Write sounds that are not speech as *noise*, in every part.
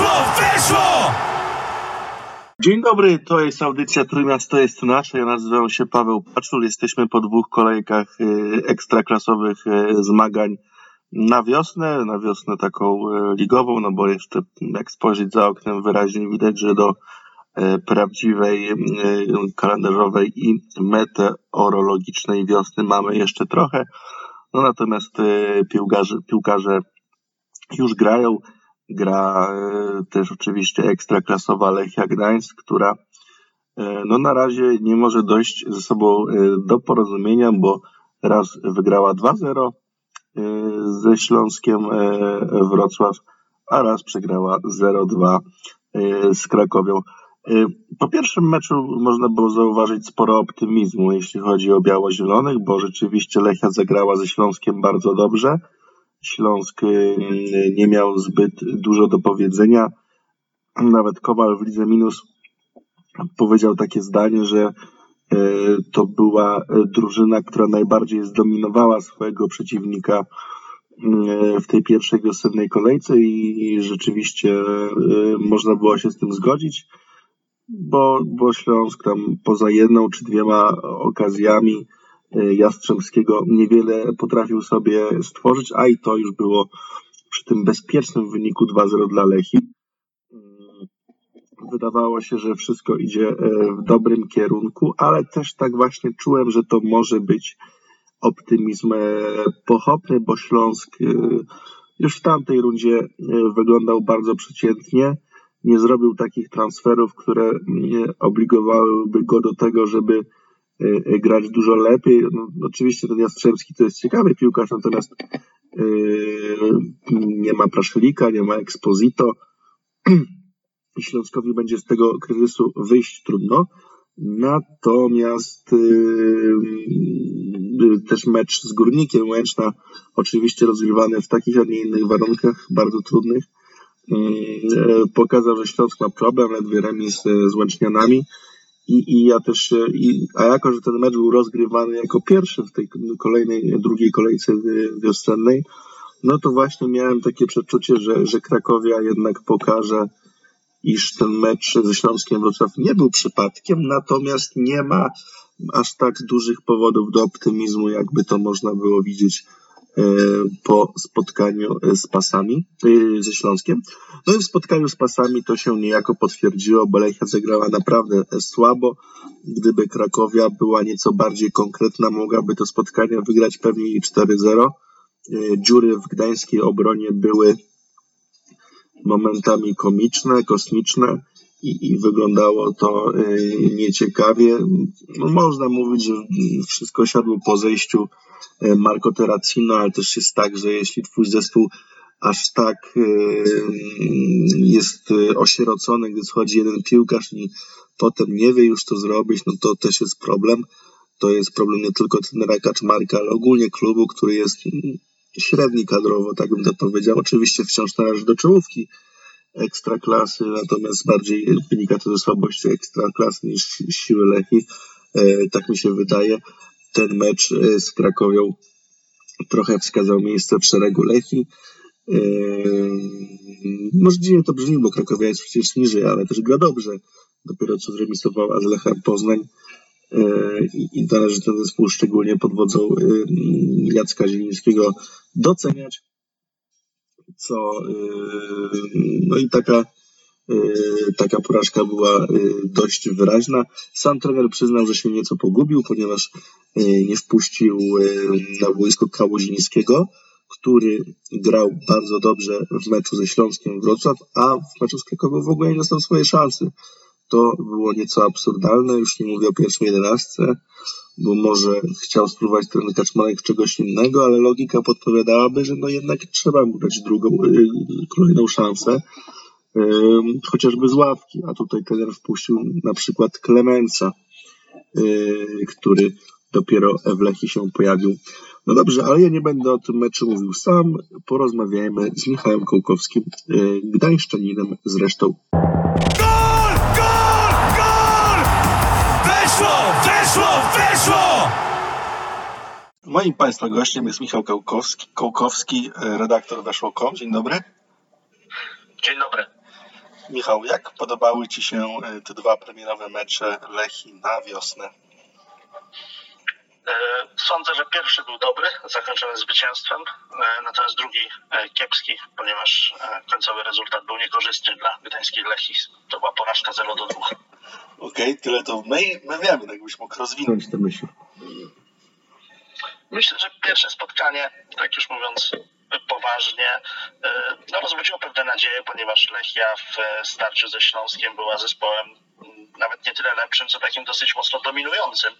Weszło! Weszło! Dzień dobry, to jest audycja Trójmiasto jest nasze. Ja nazywam się Paweł Paczul. Jesteśmy po dwóch kolejkach y, ekstraklasowych y, zmagań na wiosnę, na wiosnę taką y, ligową, no bo jeszcze jak spojrzeć za oknem wyraźnie widać, że do prawdziwej kalendarzowej i meteorologicznej wiosny mamy jeszcze trochę. No natomiast piłkarze, piłkarze już grają. Gra e, też oczywiście ekstraklasowa Lechia Gdańsk, która e, no na razie nie może dojść ze sobą e, do porozumienia, bo raz wygrała 2-0 ze Śląskiem Wrocław, a raz przegrała 0-2 z Krakowią. Po pierwszym meczu można było zauważyć sporo optymizmu, jeśli chodzi o biało-zielonych, bo rzeczywiście Lechia zagrała ze Śląskiem bardzo dobrze. Śląsk y, nie miał zbyt dużo do powiedzenia. Nawet Kowal w Lidze Minus powiedział takie zdanie, że y, to była drużyna, która najbardziej zdominowała swojego przeciwnika y, w tej pierwszej wiosennej kolejce i rzeczywiście można było się z tym zgodzić, bo, bo Śląsk tam poza jedną czy dwiema okazjami Y, Jastrzębskiego niewiele potrafił sobie stworzyć, a i to już było przy tym bezpiecznym wyniku 2-0 dla Lechi. Y, wydawało się, że wszystko idzie y, w dobrym kierunku, ale też tak właśnie czułem, że to może być optymizm pochopny, bo Śląsk już w tamtej rundzie wyglądał bardzo przeciętnie. Nie zrobił takich transferów, które obligowałyby go do tego, żeby Y, y, grać dużo lepiej. No, oczywiście ten Jastrzębski to jest ciekawy piłkarz, natomiast yy, nie ma Praszelika, nie ma Exposito i *clears throat* Śląskowi będzie z tego kryzysu wyjść trudno. Natomiast yy, też mecz z Górnikiem Łęczna, oczywiście rozgrywany w takich, a nie innych warunkach, bardzo trudnych, yy, pokazał, że Śląsk ma problem, ledwie remis z Łęcznianami. I, i ja też, i, a jako, że ten mecz był rozgrywany jako pierwszy w tej kolejnej, drugiej kolejce wiosennej, no to właśnie miałem takie przeczucie, że, że Krakowia jednak pokaże, iż ten mecz ze Śląskiem Wrocław nie był przypadkiem, natomiast nie ma aż tak dużych powodów do optymizmu, jakby to można było widzieć E, po spotkaniu z pasami, e, ze Śląskiem. No i w spotkaniu z pasami to się niejako potwierdziło, bo Lechia zagrała naprawdę słabo. Gdyby Krakowia była nieco bardziej konkretna, mogłaby to spotkanie wygrać pewnie 4-0. E, dziury w gdańskiej obronie były momentami komiczne, kosmiczne i, i wyglądało to nieciekawie. No, można mówić, że wszystko siadło po zejściu E, Marco Terracino, ale też jest tak, że jeśli twój zespół aż tak e, jest osierocony, gdy schodzi jeden piłkarz i potem nie wie już co zrobić, no to też jest problem. To jest problem nie tylko trenera Kaczmarka, ale ogólnie klubu, który jest średni kadrowo, tak bym to powiedział. Oczywiście wciąż należy do czołówki ekstraklasy, natomiast bardziej wynika to ze słabości ekstraklasy niż siły Lechi. Tak mi się wydaje ten mecz e, z Krakowią trochę wskazał miejsce w szeregu Lechi. E, może dziwnie to brzmi, bo Krakowia jest przecież niżej, ale też gra dobrze. Dopiero co zremisowała z Lechem Poznań e, i należy ten zespół szczególnie pod wodzą Jacka Zielińskiego doceniać. Co no i taka Y, taka porażka była y, dość wyraźna. Sam trener przyznał, że się nieco pogubił, ponieważ y, nie wpuścił na boisko Kałuzińskiego, który grał bardzo dobrze w meczu ze Śląskiem Wrocław, a w meczu z Krakowią w ogóle nie dostał swojej szansy. To było nieco absurdalne, już nie mówię o pierwszej jedenastce, bo może chciał spróbować trener Kaczmarek czegoś innego, ale logika podpowiadałaby, że no jednak trzeba mu dać drugą, kolejną szansę chociażby z ławki, a tutaj trener wpuścił na przykład Klemensa, y, który dopiero w Lechi się pojawił. No dobrze, ale ja nie będę o tym meczu mówił sam. Porozmawiajmy z Michałem Kołkowskim, y, gdańszczaninem zresztą. Weszło! Weszło! Moim Państwa gościem jest Michał Kołkowski, Kołkowski redaktor Weszło.com. Dzień dobry. Dzień dobry. Michał, jak podobały Ci się e, te dwa premierowe mecze Lechi na wiosnę? E, sądzę, że pierwszy był dobry, zakończony zwycięstwem, e, natomiast drugi kiepski, ponieważ końcowy rezultat był niekorzystny dla gdańskiej Lechi. To była porażka 0 do 2. Okej, okay, tyle to my, my wiemy, jakbyś mógł rozwinąć tę myśl. Myślę, że pierwsze spotkanie, tak już mówiąc poważnie, e, no, rozbudziło pewne nadzieje, ponieważ Lechia w starciu ze Śląskiem była zespołem nawet nie tyle lepszym, co takim dosyć mocno dominującym.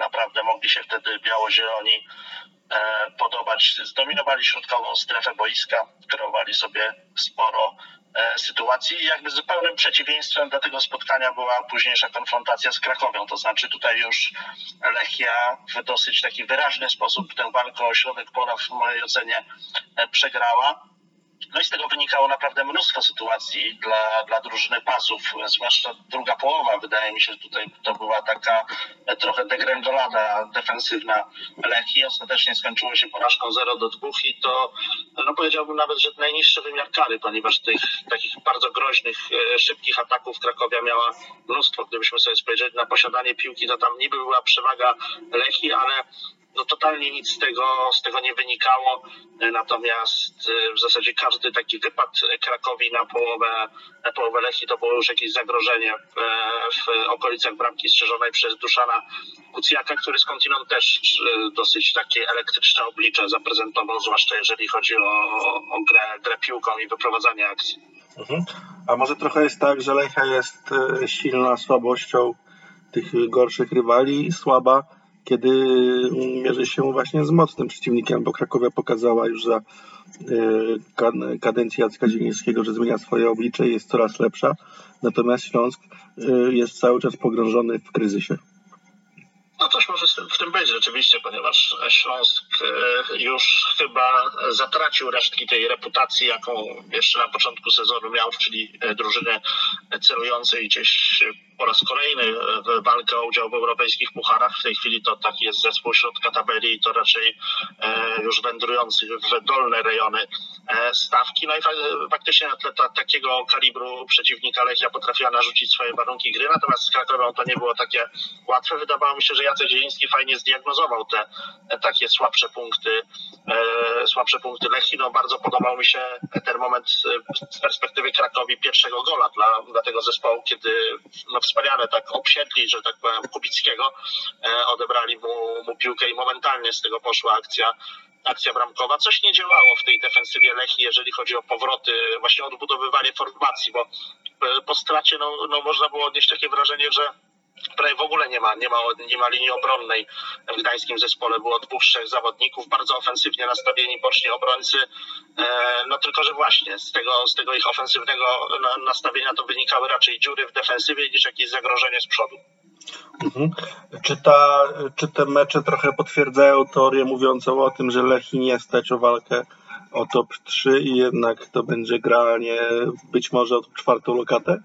Naprawdę mogli się wtedy biało-zieloni e, podobać. Zdominowali środkową strefę boiska, kreowali sobie sporo E, sytuacji. I jakby zupełnym przeciwieństwem dla tego spotkania była późniejsza konfrontacja z Krakowią. To znaczy tutaj już Lechia w dosyć taki wyraźny sposób tę walkę o środek pola w mojej ocenie e, przegrała. No i z tego wynikało naprawdę mnóstwo sytuacji dla, dla drużyny pasów, zwłaszcza druga połowa. Wydaje mi się, że tutaj to była taka trochę degrengolada defensywna Lechii. Ostatecznie skończyło się porażką 0 do 2 i to no powiedziałbym nawet, że najniższy wymiar kary, ponieważ tych takich bardzo groźnych, e, szybkich ataków Krakowia miała mnóstwo. Gdybyśmy sobie spojrzeli na posiadanie piłki, to tam niby była przewaga Lechii, ale no totalnie nic z tego, z tego nie wynikało. Natomiast y, w zasadzie każdy taki wypad Krakowi na połowę, na połowę Lechii to było już jakieś zagrożenie w, w okolicach bramki strzeżonej przez Duszana Kucjaka, który skądinąd też y, dosyć takie elektryczne oblicze zaprezentował, zwłaszcza jeżeli chodzi o, o grę, grę piłką i wyprowadzanie akcji. Mhm. A może trochę jest tak, że Lechia jest y, silna słabością tych gorszych rywali, słaba kiedy mierzy się właśnie z mocnym przeciwnikiem, bo Krakowia pokazała już za e, kadencji Jacka Zielińskiego, że zmienia swoje oblicze i jest coraz lepsza, natomiast Śląsk e, jest cały czas pogrążony w kryzysie. No coś może w tym być rzeczywiście, ponieważ Śląsk e, już chyba zatracił resztki tej reputacji, jaką jeszcze na początku sezonu miał, czyli drużyny celującej gdzieś po raz kolejny w walkę o udział w europejskich pucharach. W tej chwili to tak jest zespół środka tabeli i to raczej e, już wędrujący w dolne rejony e, stawki. No i faktycznie na tle takiego kalibru przeciwnika Lechia potrafiła narzucić swoje warunki gry, natomiast z Krakowią to nie było takie łatwe. Wydawało mi się, że Jacek Zieliński fajnie zdiagnozował te takie słabsze punkty, e, słabsze punkty Lechii. No bardzo podobał mi się ten moment z perspektywy Krakowi pierwszego gola dla, dla tego zespołu, kiedy no, wspaniale tak obsiedli, że tak powiem, Kubickiego, e, odebrali mu, mu piłkę i momentalnie z tego poszła akcja akcja bramkowa. Coś nie działało w tej defensywie Lechi, jeżeli chodzi o powroty, właśnie odbudowywanie formacji, bo e, po stracie no, no można było odnieść takie wrażenie, że prawie w ogóle nie ma, nie ma, nie ma linii obronnej w gdańskim zespole. Było dwóch, trzech zawodników, bardzo ofensywnie nastawieni boczni obrońcy. E, no tylko, że właśnie z tego, z tego ich ofensywnego nastawienia to wynikały raczej dziury w defensywie niż jakieś zagrożenie z przodu. Mhm. Czy, ta, czy te mecze trochę potwierdzają teorię mówiącą o tym, że Lechi nie stać o walkę o top 3 i jednak to będzie granie być może o czwartą lokatę?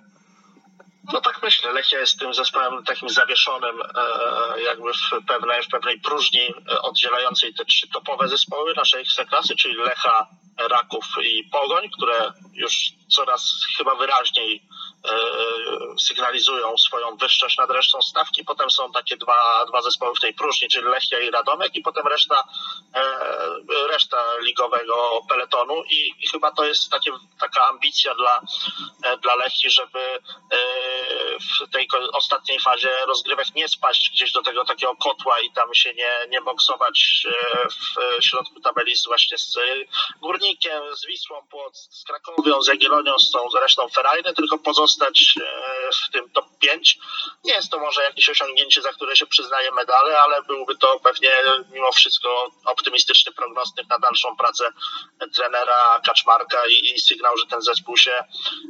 No tak myślę. Lechia jest tym zespołem takim zawieszonym e, jakby w pewnej, w pewnej próżni e, oddzielającej te trzy topowe zespoły naszej klasy, czyli Lecha, Raków i Pogoń, które już coraz chyba wyraźniej e, sygnalizują swoją wyższość nad resztą stawki. Potem są takie dwa, dwa zespoły w tej próżni, czyli Lechia i Radomek i potem reszta, reszta ligowego peletonu i, i chyba to jest takie, taka ambicja dla, dla Lechii, żeby w tej ostatniej fazie rozgrywek nie spaść gdzieś do tego takiego kotła i tam się nie, nie boksować e, w środku tabeli właśnie z Górnikiem, z Wisłą Płoc, z Krakowią, z Jagiellonią, z tą zresztą Ferajny, tylko pozostać e, w tym top 5. Nie jest to może jakieś osiągnięcie, za które się przyznaje medale, ale byłby to pewnie mimo wszystko optymistyczny prognostyk na dalszą pracę trenera Kaczmarka i, i sygnał, że ten zespół się,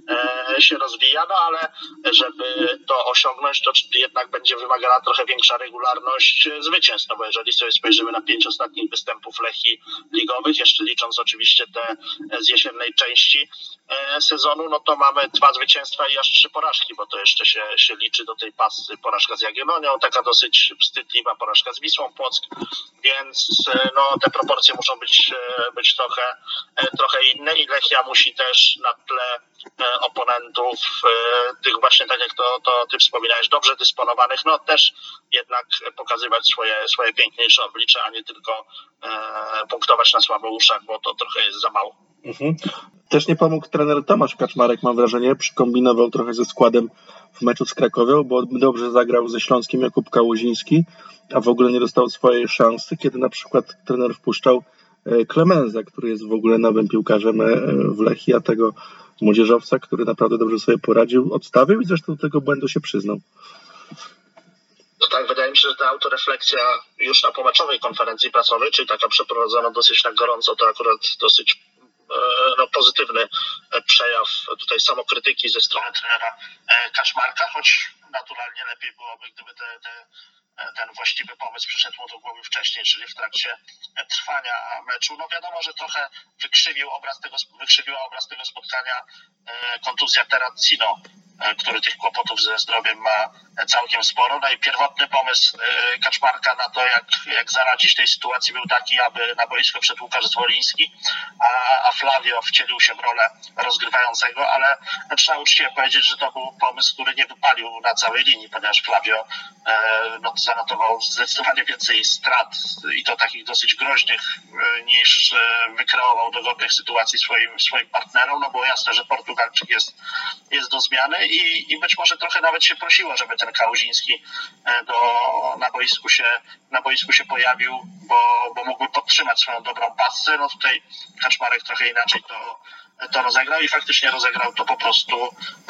e, się rozwija, no ale żeby to osiągnąć, to jednak będzie wymagana trochę większa regularność zwycięstw, no bo jeżeli sobie spojrzymy na pięć ostatnich występów Lechi ligowych, jeszcze licząc oczywiście te z jesiennej części e, sezonu, no to mamy dwa zwycięstwa i aż trzy porażki, bo to jeszcze się, się liczy do tej pasy. Porażka z Jagiellonią, taka dosyć wstydliwa porażka z Wisłą Płock, więc e, no, te proporcje muszą być, e, być trochę, trochę inne i Lechia musi też na tle oponentów, tych właśnie tak jak to, to ty wspominałeś, dobrze dysponowanych, no też jednak pokazywać swoje, swoje piękniejsze oblicze, a nie tylko punktować na słabouszach, bo to trochę jest za mało. Mhm. Też nie pomógł trener Tomasz Kaczmarek, mam wrażenie, przykombinował trochę ze składem w meczu z Krakowią, bo dobrze zagrał ze Śląskiem Jakub Kałuziński, a w ogóle nie dostał swojej szansy, kiedy na przykład trener wpuszczał Klemenza, który jest w ogóle nowym piłkarzem e, w Lechii, a tego młodzieżowca, który naprawdę dobrze sobie poradził, odstawił i zresztą do tego błędu się przyznał. No tak, wydaje mi się, że ta autorefleksja już na pomaczowej konferencji prasowej, czyli taka przeprowadzona dosyć na gorąco, to akurat dosyć e, no, pozytywny przejaw tutaj samokrytyki ze strony trenera e, Kaczmarka, choć naturalnie lepiej byłoby, gdyby te, te ten właściwy pomysł przyszedł mu do głowy wcześniej, czyli w trakcie trwania meczu. No wiadomo, że trochę wykrzywił obraz tego, wykrzywiła obraz tego spotkania e, kontuzja Terracino, e, który tych kłopotów ze zdrowiem ma całkiem sporo. No i pierwotny pomysł e, Kaczmarka na to, jak, jak zaradzić tej sytuacji był taki, aby na boisko wszedł Łukasz Zwoliński, a, a Flavio wcielił się w rolę rozgrywającego, ale trzeba uczciwie powiedzieć, że to był pomysł, który nie wypalił na całej linii, ponieważ Flavio no, zanotował zdecydowanie więcej strat i to takich dosyć groźnych e, niż e, wykreował dogodnych sytuacji swoim, swoim partnerom, no bo jasne, że Portugalczyk jest, jest do zmiany i, i być może trochę nawet się prosiło, żeby ten Kałuziński e, do, na, boisku się, na boisku się pojawił, bo, bo mógłby podtrzymać swoją dobrą pasę. No tutaj Kaczmarek trochę inaczej to to rozegrał i faktycznie rozegrał to po prostu,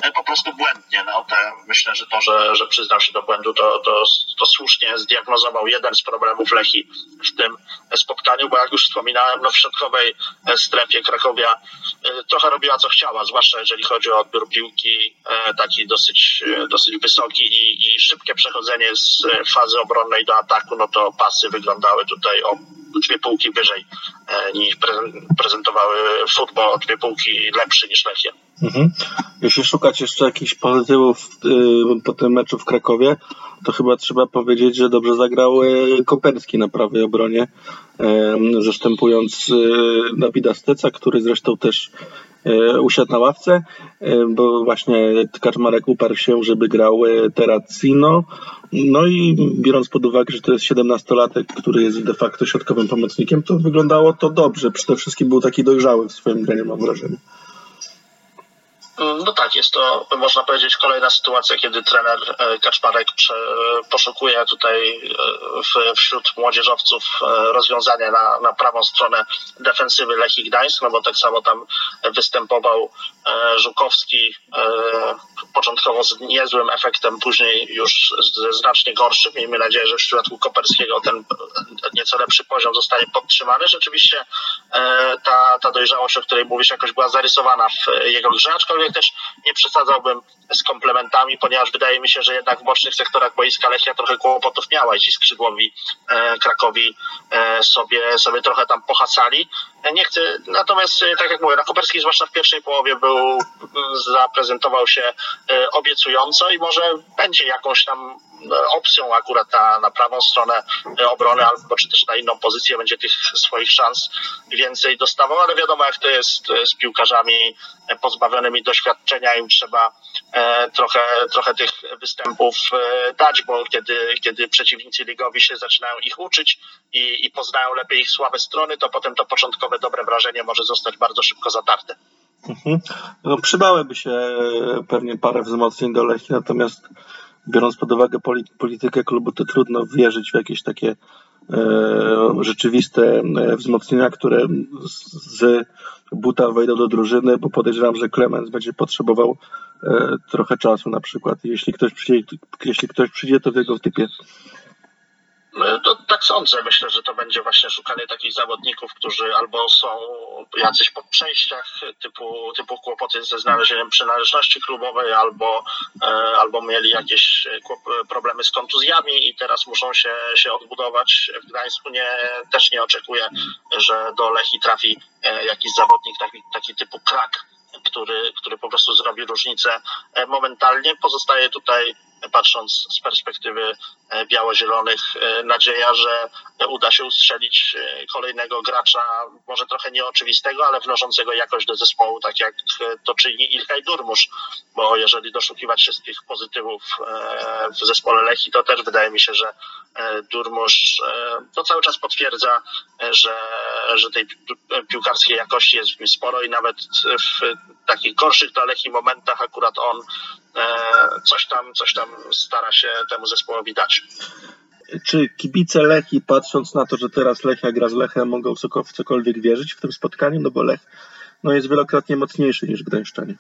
e, po prostu błędnie. No, te, myślę, że to, że, że przyznał się do błędu, to, to, to słusznie zdiagnozował jeden z problemów Lechi w tym spotkaniu, bo jak już wspominałem, no w środkowej e, strefie Krakowia e, trochę robiła co chciała, zwłaszcza jeżeli chodzi o odbiór piłki taki dosyć, dosyć wysoki i, i szybkie przechodzenie z fazy obronnej do ataku, no to pasy wyglądały tutaj o dwie półki wyżej e, niż prezentowały futbol, dwie półki lepszy niż Lechia. Mhm. Jeśli szukać jeszcze jakichś pozytywów y, po tym meczu w Krakowie, to chyba trzeba powiedzieć, że dobrze zagrał Koperski na prawej obronie, zastępując y, Dawida Steca, który zresztą też y, usiadł na ławce, bo właśnie Kaczmarek uparł się, żeby grał Terracino, no i biorąc pod uwagę, że to jest 17-latek, który jest de facto środkowym pomocnikiem, to wyglądało to dobrze. Przede wszystkim był taki dojrzały w swoim graniu, mam wrażenie. No tak, jest to, można powiedzieć, kolejna sytuacja, kiedy trener e, Kaczmarek poszukuje tutaj e, wśród młodzieżowców e, rozwiązania na, na prawą stronę defensywy Lechii Gdańsk, no bo tak samo tam występował Żukowski początkowo z niezłym efektem, później już znacznie gorszym. Miejmy nadzieję, że w przypadku Koperskiego ten nieco lepszy poziom zostanie podtrzymany. Rzeczywiście ta, ta dojrzałość, o której mówisz, jakoś była zarysowana w jego grze, aczkolwiek też nie przesadzałbym z komplementami, ponieważ wydaje mi się, że jednak w bocznych sektorach boiska Lechia trochę kłopotów miała i ci skrzydłowi e, Krakowi e, sobie, sobie trochę tam pohasali. E, nie chcę, natomiast tak jak mówię, na Koperski zwłaszcza w pierwszej połowie był, zaprezentował się obiecująco i może będzie jakąś tam opcją akurat na, na prawą stronę obrony albo czy też na inną pozycję będzie tych swoich szans więcej dostawał, ale wiadomo jak to jest z piłkarzami pozbawionymi doświadczenia im trzeba e, trochę, trochę tych występów e, dać, bo kiedy, kiedy przeciwnicy ligowi się zaczynają ich uczyć i, i poznają lepiej ich słabe strony, to potem to początkowe dobre wrażenie może zostać bardzo szybko zatarte. Mhm. No, przydałyby się e, pewnie parę wzmocnień do Lechii, natomiast biorąc pod uwagę politykę klubu, to trudno wierzyć w jakieś takie e, rzeczywiste e, wzmocnienia, które z buta wejdą do drużyny, bo podejrzewam, że Clemens będzie potrzebował trochę czasu na przykład. Jeśli ktoś przyjdzie, jeśli ktoś przyjdzie to w jego typie to tak sądzę. Myślę, że to będzie właśnie szukanie takich zawodników, którzy albo są jacyś po przejściach typu, typu kłopoty ze znalezieniem przynależności klubowej, albo, e, albo mieli jakieś problemy z kontuzjami i teraz muszą się, się odbudować. W Gdańsku nie, też nie oczekuję, że do Lechi trafi e, jakiś zawodnik taki, taki typu krak który, który po prostu zrobi różnicę e, momentalnie. Pozostaje tutaj patrząc z perspektywy biało-zielonych, nadzieja, że uda się ustrzelić kolejnego gracza, może trochę nieoczywistego, ale wnoszącego jakoś do zespołu, tak jak to czyni Ilkay Durmusz, bo jeżeli doszukiwać wszystkich pozytywów w zespole Lechi, to też wydaje mi się, że Durmusz to cały czas potwierdza, że, że tej piłkarskiej jakości jest w nim sporo i nawet w takich gorszych dla Lechi momentach akurat on coś tam, coś tam stara się temu zespołowi dać. Czy kibice Lechi, patrząc na to, że teraz Lechia gra z Lechem, mogą w cokolwiek wierzyć w tym spotkaniu? No bo Lech no jest wielokrotnie mocniejszy niż Gdańszczanie.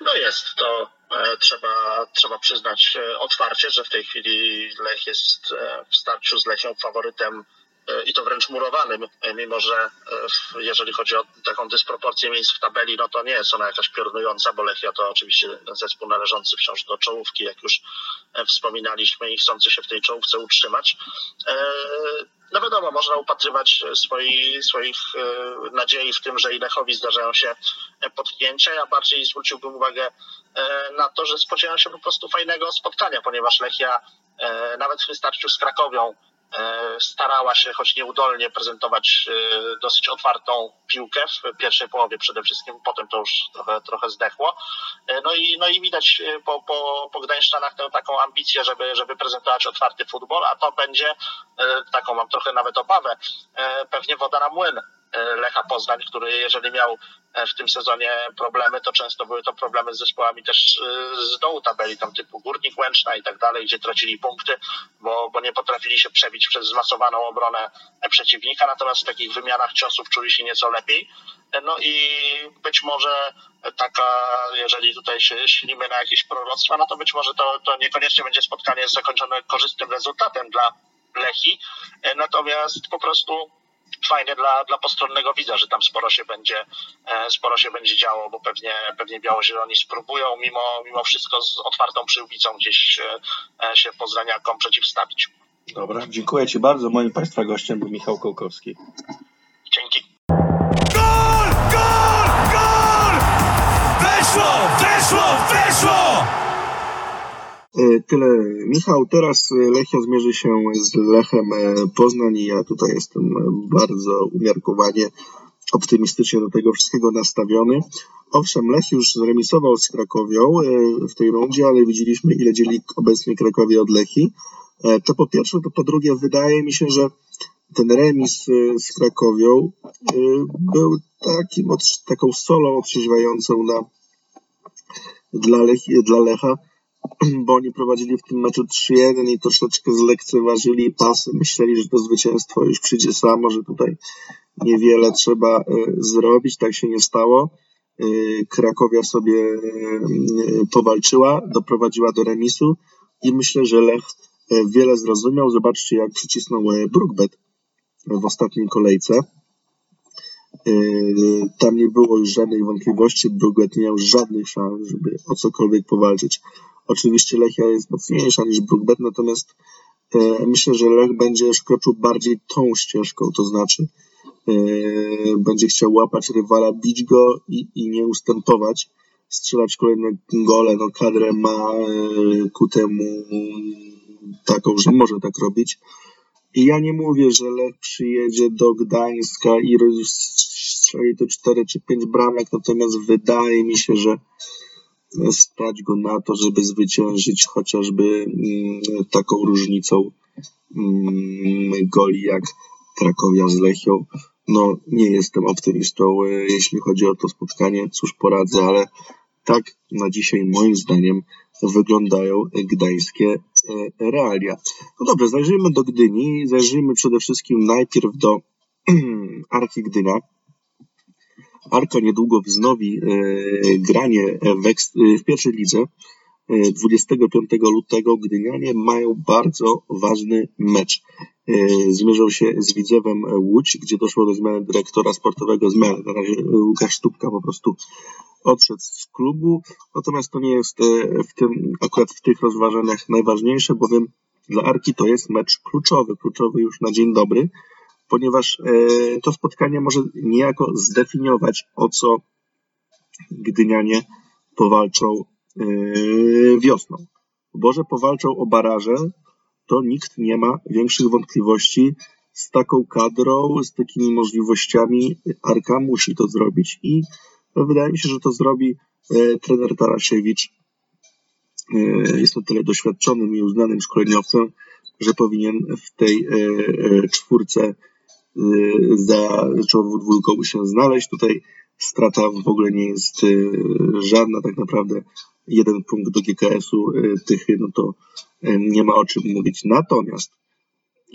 No jest, to e, trzeba, trzeba przyznać e, otwarcie, że w tej chwili Lech jest e, w starciu z Lechią faworytem i to wręcz murowanym, mimo że e, jeżeli chodzi o taką dysproporcję miejsc w tabeli, no to nie jest ona jakaś piorunująca, bo Lechia to oczywiście zespół należący wciąż do czołówki, jak już e, wspominaliśmy i chcący się w tej czołówce utrzymać. E, no wiadomo, można upatrywać swoich, swoich nadziei w tym, że i Lechowi zdarzają się potknięcia. Ja bardziej zwróciłbym uwagę na to, że spodziewam się po prostu fajnego spotkania, ponieważ Lechia nawet w starciu z Krakowią E, starała się, choć nieudolnie, prezentować e, dosyć otwartą piłkę w pierwszej połowie przede wszystkim, potem to już trochę, trochę zdechło. E, no i, no i widać po, po, po Gdańszczanach tę taką ambicję, żeby, żeby prezentować otwarty futbol, a to będzie, taką mam trochę nawet obawę, pewnie woda na młyn E, Lecha Poznań, który jeżeli miał e, w tym sezonie problemy, to często były to problemy z zespołami też e, z dołu tabeli, tam typu Górnik Łęczna i tak dalej, gdzie tracili punkty, bo, bo nie potrafili się przebić przez zmasowaną obronę przeciwnika, natomiast w takich wymianach ciosów czuli się nieco lepiej. No i być może taka, jeżeli tutaj się silimy na jakieś proroctwa, no to być może to, to niekoniecznie będzie spotkanie zakończone korzystnym rezultatem dla Lechi, natomiast po prostu fajnie dla, dla postronnego widza, że tam sporo się będzie, e, sporo się będzie działo, bo pewnie, pewnie biało-zieloni spróbują mimo, mimo wszystko z otwartą przyłbicą gdzieś e, e, się poznaniakom przeciwstawić. Dobra, dziękuję Ci bardzo. Moim Państwa gościem był Michał Kołkowski. Dzięki. Tyle Michał. Teraz e, Lechia zmierzy się z Lechem e, Poznań i ja tutaj jestem bardzo umiarkowanie optymistycznie do tego wszystkiego nastawiony. Owszem, Lech już zremisował z Krakowią w tej rundzie, ale widzieliśmy ile dzieli obecnie Krakowie od Lechi. To po pierwsze, to po drugie wydaje mi się, że ten remis z Krakowią był takim, taką solą otrzeźwającą na, dla, Lech, dla Lecha, bo oni prowadzili w tym meczu 3-1 i troszeczkę zlekceważyli pasy. Myśleli, że to zwycięstwo już przyjdzie samo, że tutaj niewiele trzeba e, zrobić. Tak się nie stało. E, Krakowia sobie e, powalczyła, doprowadziła do remisu i myślę, że Lech wiele zrozumiał. Zobaczcie, jak przycisnął Brookbet w ostatniej kolejce. Tam nie było już żadnych wątpliwości. Brookbet nie miał żadnych szans, żeby o cokolwiek powalczyć. Oczywiście Lechia jest mocniejsza niż Brookbet, natomiast e, myślę, że Lech będzie już kroczył bardziej tą ścieżką, to znaczy e, będzie chciał łapać rywala, bić go i, i nie ustępować, strzelać kolejne gole. No kadrę ma e, ku temu taką, że może tak robić. I ja nie mówię, że Lech przyjedzie do Gdańska i strzeli to 4 czy 5 bramek, natomiast wydaje mi się, że stać go na to, żeby zwyciężyć chociażby mm, taką różnicą mm, goli jak Krakowia z Lechią. No, nie jestem optymistą, e, jeśli chodzi o to spotkanie, cóż poradzę, ale tak na dzisiaj moim zdaniem wyglądają gdańskie e, realia. No dobrze, zajrzyjmy do Gdyni, zajrzyjmy przede wszystkim najpierw do *clears throat* Arki Gdynia. Arka niedługo wznowi e, granie w, e, w pierwszej lidze. 25 e, lutego Gdynianie mają bardzo ważny mecz. Zmierzą się z Widzewem Łódź, gdzie doszło do zmiany dyrektora sportowego. Zmiany. Na razie Łukasz Stupka po prostu odszedł z klubu. Natomiast to nie jest w tym, akurat w tych rozważaniach najważniejsze, bowiem dla Arki to jest mecz kluczowy. Kluczowy już na dzień dobry ponieważ e, to spotkanie może niejako zdefiniować, o co Gdynianie powalczą e, wiosną. bo że powalczą o baraże, to nikt nie ma większych wątpliwości. Z taką kadrą, z takimi możliwościami Arka musi to zrobić i wydaje mi się, że to zrobi e, trener Tarasiewicz. Jest na tyle doświadczonym i uznanym szkoleniowcem, że powinien w tej czwórce za czołową dwójką się znaleźć. Tutaj strata w ogóle nie jest e, żadna, tak naprawdę jeden punkt do GKS-u Tychy, no to nie ma o czym mówić. Natomiast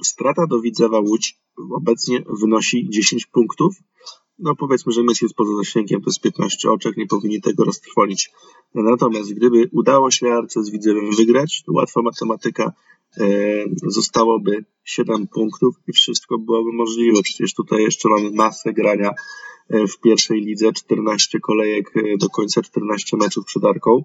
strata do Widzewa Łódź obecnie wynosi 10 punktów. No powiedzmy, że mecz jest poza zasięgiem, to jest 15 oczek, nie powinni tego roztrwonić. Natomiast gdyby udało się Arce z Widzewem wygrać, to łatwa matematyka, zostałoby 7 punktów i wszystko byłoby możliwe. Przecież tutaj jeszcze mamy masę grania e, w pierwszej lidze, 14 kolejek e, do końca, 14 meczów przed Arką.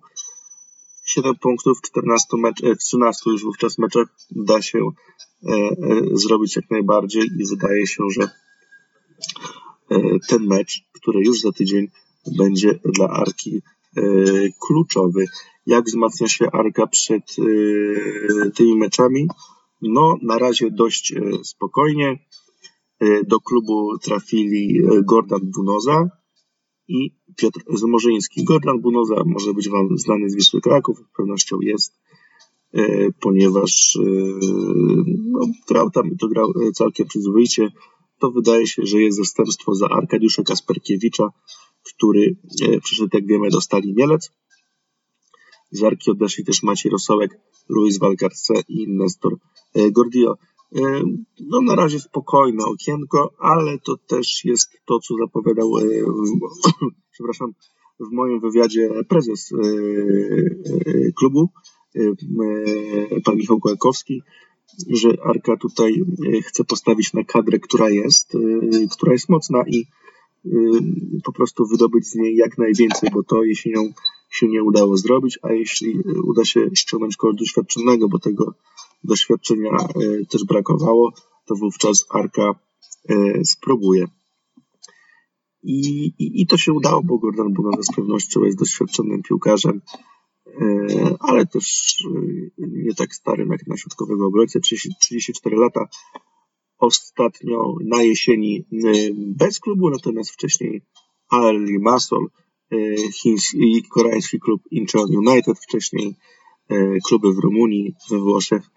7 punktów w 14 mecz, w 13 już wówczas meczach da się e, e, zrobić jak najbardziej i wydaje się, że e, ten mecz, który już za tydzień będzie dla Arki kluczowy. Jak wzmacnia się Arka przed tymi meczami? No, na razie dość spokojnie. Do klubu trafili Gordon Bunoza, i Piotr Zmorzyński. Gordon Bunoza może być Wam znany z Wisły Kraków, z pewnością jest, ponieważ no, grał tam i to grał całkiem przyzwoicie. To wydaje się, że jest zastępstwo za Arkadiusza Kasperkiewicza, który przyszedł, jak wiemy, do Stali Mielec. Z Arki odeszli też Maciej Rosołek, Luis Valcarce i Nestor Gordio. No na razie spokojne okienko, ale to też jest to, co zapowiadał, *coughs* przepraszam, w moim wywiadzie prezes e, e, klubu, e, pan Michał Kołakowski, że Arka tutaj chce postawić na kadrę, która jest, która jest mocna i po prostu wydobyć z niej jak najwięcej, bo to jesienią się nie udało zrobić, a jeśli uda się ściągnąć kogoś doświadczonego, bo tego doświadczenia e, też brakowało, to wówczas Arka spróbuje. I, i, I, to się udało, bo Gordon Bunoza z pewnością jest doświadczonym piłkarzem, ale też nie tak starym jak na środkowego obrońcę, 34 lata. Ostatnio na jesieni bez klubu, natomiast wcześniej AL Limassol, chiński, koreański klub Incheon United, wcześniej kluby w Rumunii, we Włoszech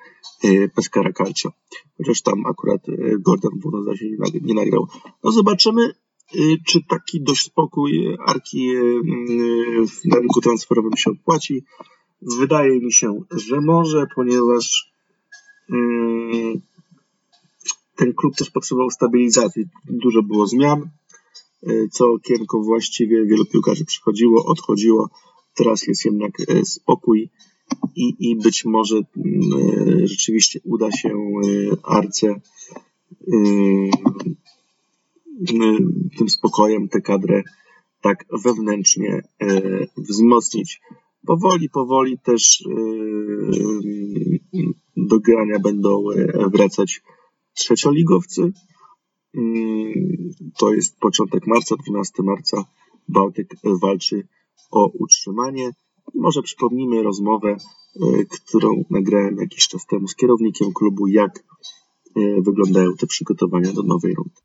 Y, Pescara Calcio. Chociaż tam akurat y, Gordon Bruno się nie nagrał. No zobaczymy, y, czy taki dość spokój Arki na rynku transferowym się opłaci. Wydaje mi się, że może, ponieważ ten klub też potrzebował stabilizacji. Dużo było zmian. Co okienko właściwie wielu piłkarzy przychodziło, odchodziło. Teraz jest jednak spokój i, i być może mm, e, rzeczywiście uda się e, Arce e, tym spokojem tę kadrę tak wewnętrznie wzmocnić. Powoli, powoli też do grania będą wracać trzecioligowcy. To jest początek marca, 12 marca. Bałtyk walczy o utrzymanie. Może przypomnijmy rozmowę, e, którą nagrałem jakiś czas temu z kierownikiem klubu, jak e, wyglądają te przygotowania do nowej rundy.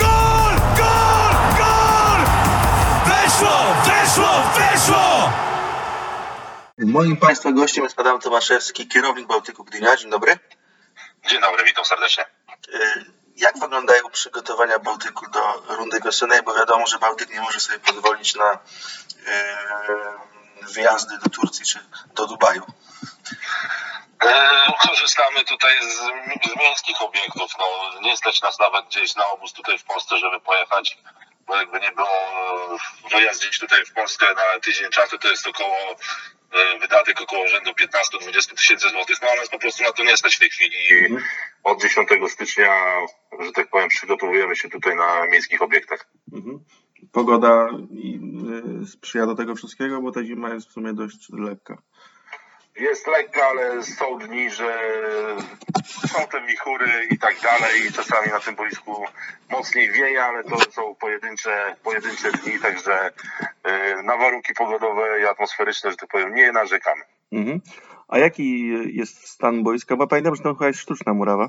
Gol! Gol! Gol! Weszło! Weszło! Weszło! Moim Państwa gościem jest Adam Tomaszewski, kierownik Bałtyku Gdynia. Dzień dobry. Dzień dobry, witam serdecznie. E, jak wyglądają przygotowania Bałtyku do rundy wiosennej? Bo wiadomo, że Bałtyk nie może sobie pozwolić na wyjazdy do Turcji czy do Dubaju? E, korzystamy tutaj z, z miejskich obiektów. No, nie stać nas nawet gdzieś na obóz tutaj w Polsce, żeby pojechać, bo jakby nie było wyjazd gdzieś tutaj w Polskę na tydzień czasu, to jest około e, wydatek około rzędu 15-20 tysięcy złotych. No ale nas po prostu na to nie stać w tej chwili. Mhm. Od 10 stycznia, że tak powiem, przygotowujemy się tutaj na miejskich obiektach. Mhm pogoda y, sprzyja do tego wszystkiego, bo ta zima jest w sumie dość lekka. Jest lekka, ale są dni, że są te wichury i tak dalej. Czasami na tym boisku mocniej wieje, ale to są pojedyncze, pojedyncze dni, także y, na warunki pogodowe i atmosferyczne, że tak powiem, nie narzekamy. Mhm. A jaki jest stan boiska? Bo pamiętam, że to chyba jest sztuczna murawa.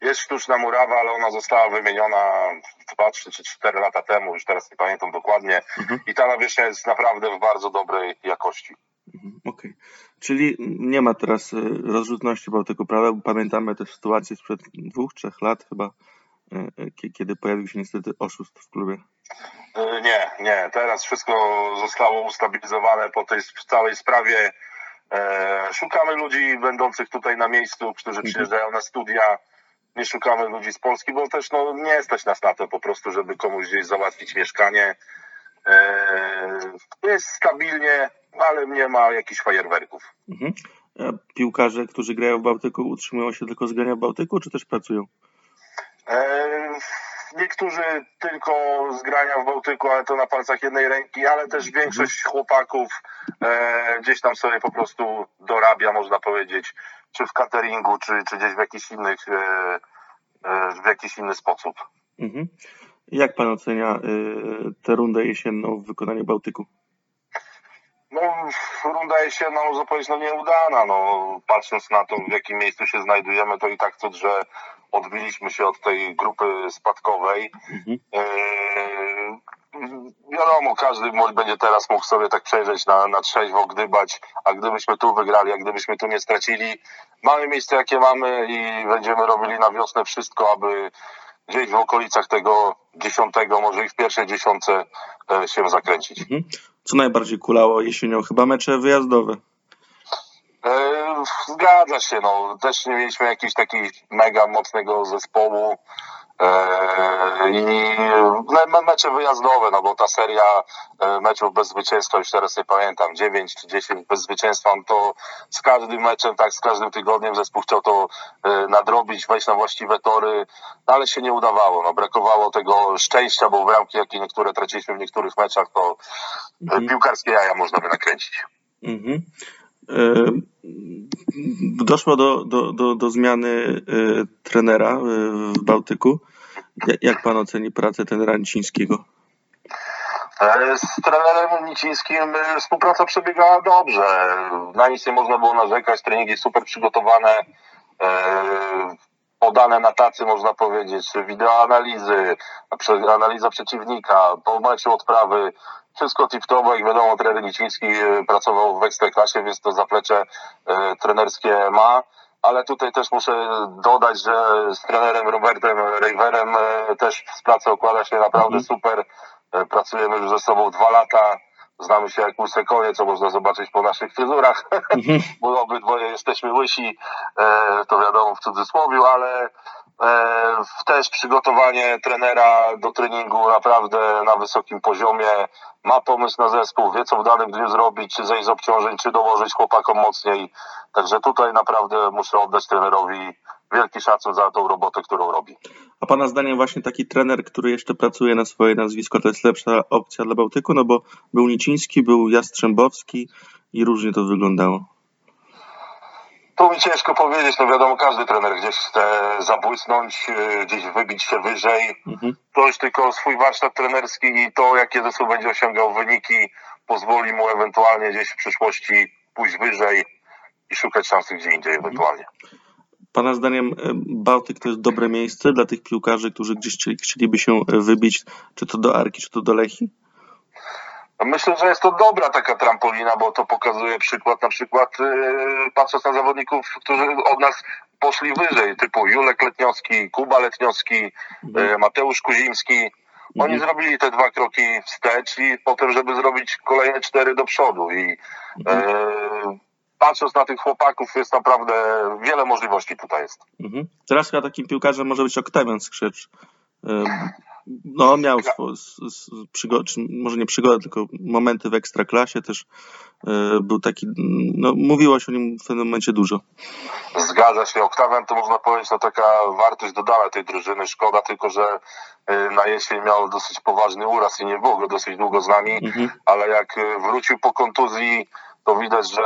Jest sztuczna murawa, ale ona została wymieniona 2, 3 czy 4 lata temu, już teraz nie pamiętam dokładnie. Mhm. I ta nawierzchnia jest naprawdę w bardzo dobrej jakości. Mhm, Okej. Czyli nie ma teraz e, rozrzutności Bałtyku, prawda? Bo pamiętamy też sytuację sprzed dwóch, trzech lat chyba, e, kie- kiedy pojawił się niestety oszust w klubie. Y, Nie, nie. Teraz wszystko zostało ustabilizowane po tej całej sprawie. E, szukamy ludzi będących tutaj na miejscu, którzy przyjeżdżają na studia. Nie szukamy ludzi z Polski, bo też no, nie stać nas na to po prostu, żeby komuś gdzieś załatwić mieszkanie. E, jest stabilnie, ale nie ma jakichś fajerwerków. Mhm. A piłkarze, którzy grają w Bałtyku, utrzymują się tylko z grania w Bałtyku, czy też pracują? E, Niektórzy tylko z grania w Bałtyku, ale to na palcach jednej ręki, ale też większość chłopaków e, gdzieś tam sobie po prostu dorabia, można powiedzieć, czy w cateringu, czy, czy gdzieś w jakiś innych, e, e, w jakiś inny sposób. Mhm. Jak pan ocenia e, tę rundę jesienną w wykonaniu Bałtyku? No, runda jesienna, można powiedzieć, no nieudana. No, patrząc na to, w jakim miejscu się znajdujemy, to i tak co, że odbiliśmy się od tej grupy spadkowej. Mhm. Eee, wiadomo, każdy będzie teraz mógł sobie tak przejrzeć na, na trzeźwo, gdybać, a gdybyśmy tu wygrali, a gdybyśmy tu nie stracili, mamy miejsce jakie mamy i będziemy robili na wiosnę wszystko, aby gdzieś w okolicach tego dziesiątego, może i w pierwszej dziesiątce e, się zakręcić. Mhm. Co najbardziej kulało jesienią? Chyba mecze wyjazdowe. E, Zgadza się, no. Też nie mieliśmy jakiegoś takiego mega mocnego zespołu. E, I me- me- mecze wyjazdowe, no bo ta seria e, meczów bez zwycięstwa, już teraz nie pamiętam, 9 czy 10 bez zwycięstwa, no to z każdym meczem, tak z każdym tygodniem zespół chciał to e, nadrobić, wejść na właściwe tory, no, ale się nie udawało. No, brakowało tego szczęścia, bo bramki, jakie niektóre traciliśmy w niektórych meczach, to e, Mhm. piłkarskie jaja można by nakręcić. Mhm. Doszło do, do, do, do zmiany e, trenera e, w Bałtyku. Ja- Jak pan oceni pracę trenera Nicińskiego? E, Z trenerem Nicińskim współpraca przebiegała dobrze. Na nic nie można było narzekać. Treningi super przygotowane, podane na tacy, można powiedzieć, wideoanalizy, analiza przeciwnika, po meczu odprawy. Wszystko tip-top, jak wiadomo, trener Niciński e, pracował w Ekstraklasie, więc to zaplecze e, trenerskie ma. Ale tutaj też muszę dodać, że z trenerem Robertem Rejwerem e, też współpraca układa się naprawdę Mhm. super. Pracujemy już ze sobą dwa lata. Znamy się jak łysy konie, co można zobaczyć po naszych fryzurach, Mhm. *laughs* bo obydwoje jesteśmy łysi, e, to wiadomo w cudzysłowie, ale e, też przygotowanie trenera do treningu naprawdę na wysokim poziomie. Ma pomysł na zespół, wie co w danym dniu zrobić, czy zejść z obciążeń, czy dołożyć chłopakom mocniej. Także tutaj naprawdę muszę oddać trenerowi wielki szacun za tą robotę, którą robi. A pana zdaniem właśnie taki trener, który jeszcze pracuje na swoje nazwisko, to jest lepsza opcja dla Bałtyku? No bo był Niciński, był Jastrzębowski i różnie to wyglądało. Tu mi ciężko powiedzieć, no wiadomo, każdy trener gdzieś chce zabłysnąć, yy, gdzieś wybić się wyżej. Mhm. To już tylko swój warsztat trenerski i to, jakie zespół będzie osiągał wyniki, pozwoli mu ewentualnie gdzieś w przyszłości pójść wyżej i szukać szansy gdzie indziej ewentualnie. Pana zdaniem e, Bałtyk to jest dobre miejsce dla tych piłkarzy, którzy gdzieś chcieli- chcieliby się e, wybić, czy to do Arki, czy to do Lechi? Myślę, że jest to dobra taka trampolina, bo to pokazuje przykład, na przykład yy, patrząc na zawodników, którzy od nas poszli wyżej, typu Julek Letniowski, Kuba Letniowski, Mhm. yy, Mateusz Kuzimski. Oni Mhm. zrobili te dwa kroki wstecz i potem, żeby zrobić kolejne cztery do przodu. I Mhm. yy, patrząc na tych chłopaków, jest naprawdę wiele możliwości tutaj jest. Mhm. Teraz chyba takim piłkarzem może być Oktawian Skrzecz. E, No, miał swo, przygo- czy może nie przygody, tylko momenty w ekstraklasie też. e, Był taki, no, mówiło się o nim w pewnym momencie dużo. Zgadza się. Oktawian to można powiedzieć, no taka wartość dodana tej drużyny. Szkoda tylko, że y, na jesień miał dosyć poważny uraz i nie było go dosyć długo z nami, Mhm. ale jak y, wrócił po kontuzji, to widać, że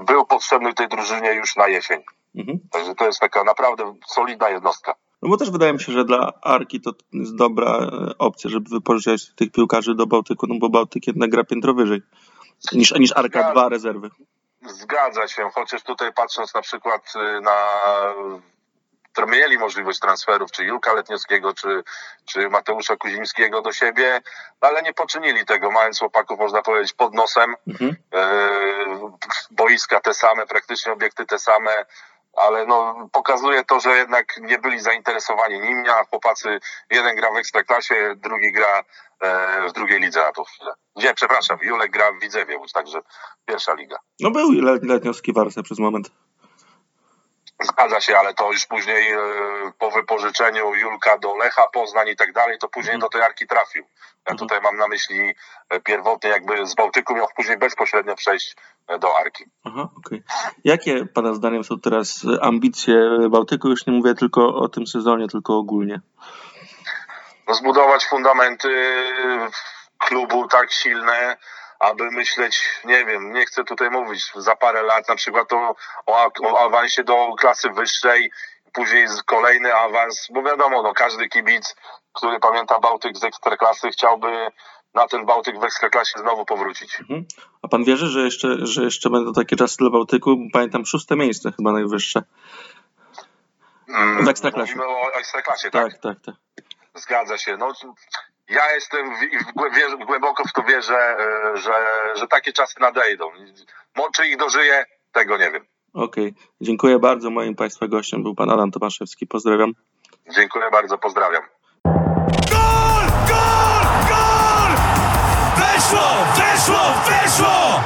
y, był potrzebny tej drużynie już na jesień. Mhm. Także to jest taka naprawdę solidna jednostka. No bo też wydaje mi się, że dla Arki to jest dobra e, opcja, żeby wypożyczać tych piłkarzy do Bałtyku, no bo Bałtyk jednak gra piętro wyżej niż, niż Arka. 2 rezerwy. Zgadza się, chociaż tutaj patrząc na przykład y, na mieli możliwość transferów, czy Julka Letniowskiego, czy, czy Mateusza Kuzimskiego do siebie, ale nie poczynili tego, mając chłopaków, można powiedzieć, pod nosem. Mhm. E, boiska te same, praktycznie obiekty te same, ale no, pokazuje to, że jednak nie byli zainteresowani nimi, a chłopacy, jeden gra w Ekstraklasie, drugi gra e, w drugiej lidze na tą chwilę. Nie, przepraszam, Julek gra w Widzewie, także pierwsza liga. No był Le- Letniowski Warsa przez moment. Zgadza się, ale to już później e, po wypożyczeniu Julka do Lecha Poznań i tak dalej, to później do tej Arki trafił. Ja Mhm. tutaj mam na myśli e, pierwotnie jakby z Bałtyku miał później bezpośrednio przejść e, do Arki. Aha, okej. Jakie Pana zdaniem są teraz ambicje Bałtyku? Już nie mówię tylko o tym sezonie, tylko ogólnie. zbudować fundamenty klubu tak silne, aby myśleć, nie wiem, nie chcę tutaj mówić za parę lat na przykład o, o, o awansie do klasy wyższej, później kolejny awans, bo wiadomo, no, każdy kibic, który pamięta Bałtyk z Ekstraklasy chciałby na ten Bałtyk w Ekstraklasie znowu powrócić. Mhm. A Pan wierzy, że jeszcze, że jeszcze będą takie czasy dla Bałtyku? Pamiętam szóste miejsce chyba najwyższe. Mm, W Ekstraklasie. Mówimy o Ekstraklasie, tak? Tak, tak, tak. Zgadza się. No, ja jestem w, głęboko w to wierzę, e, że, że takie czasy nadejdą. Mo- Czy ich dożyję, tego nie wiem. Okej. Dziękuję bardzo. Moim Państwa gościem był Pan Adam Tomaszewski. Pozdrawiam. Dziękuję bardzo, pozdrawiam. Gol! Gol! Gol! Weszło! Weszło! Weszło!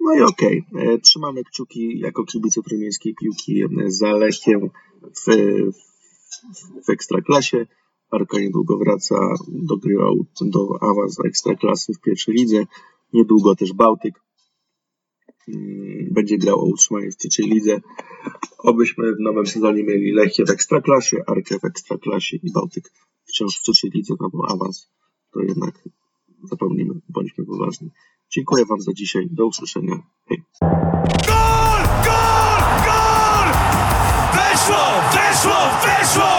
No i okej. E, Trzymamy kciuki jako kibice trójmiejskiej piłki za Lechiem w, w, w Ekstraklasie. Arka niedługo wraca do gry do awans Ekstraklasy w pierwszej lidze. Niedługo też Bałtyk mm, będzie grał o utrzymanie w trzeciej lidze. Obyśmy w nowym sezonie mieli Lechię w Ekstraklasie, Arkę w Ekstraklasie i Bałtyk wciąż w trzeciej lidze, no bo awans to jednak zapomnimy, bądźmy poważni. Dziękuję Wam za dzisiaj. Do usłyszenia. Hej. Gol! Gol! Gol! Weszło! Weszło! Weszło!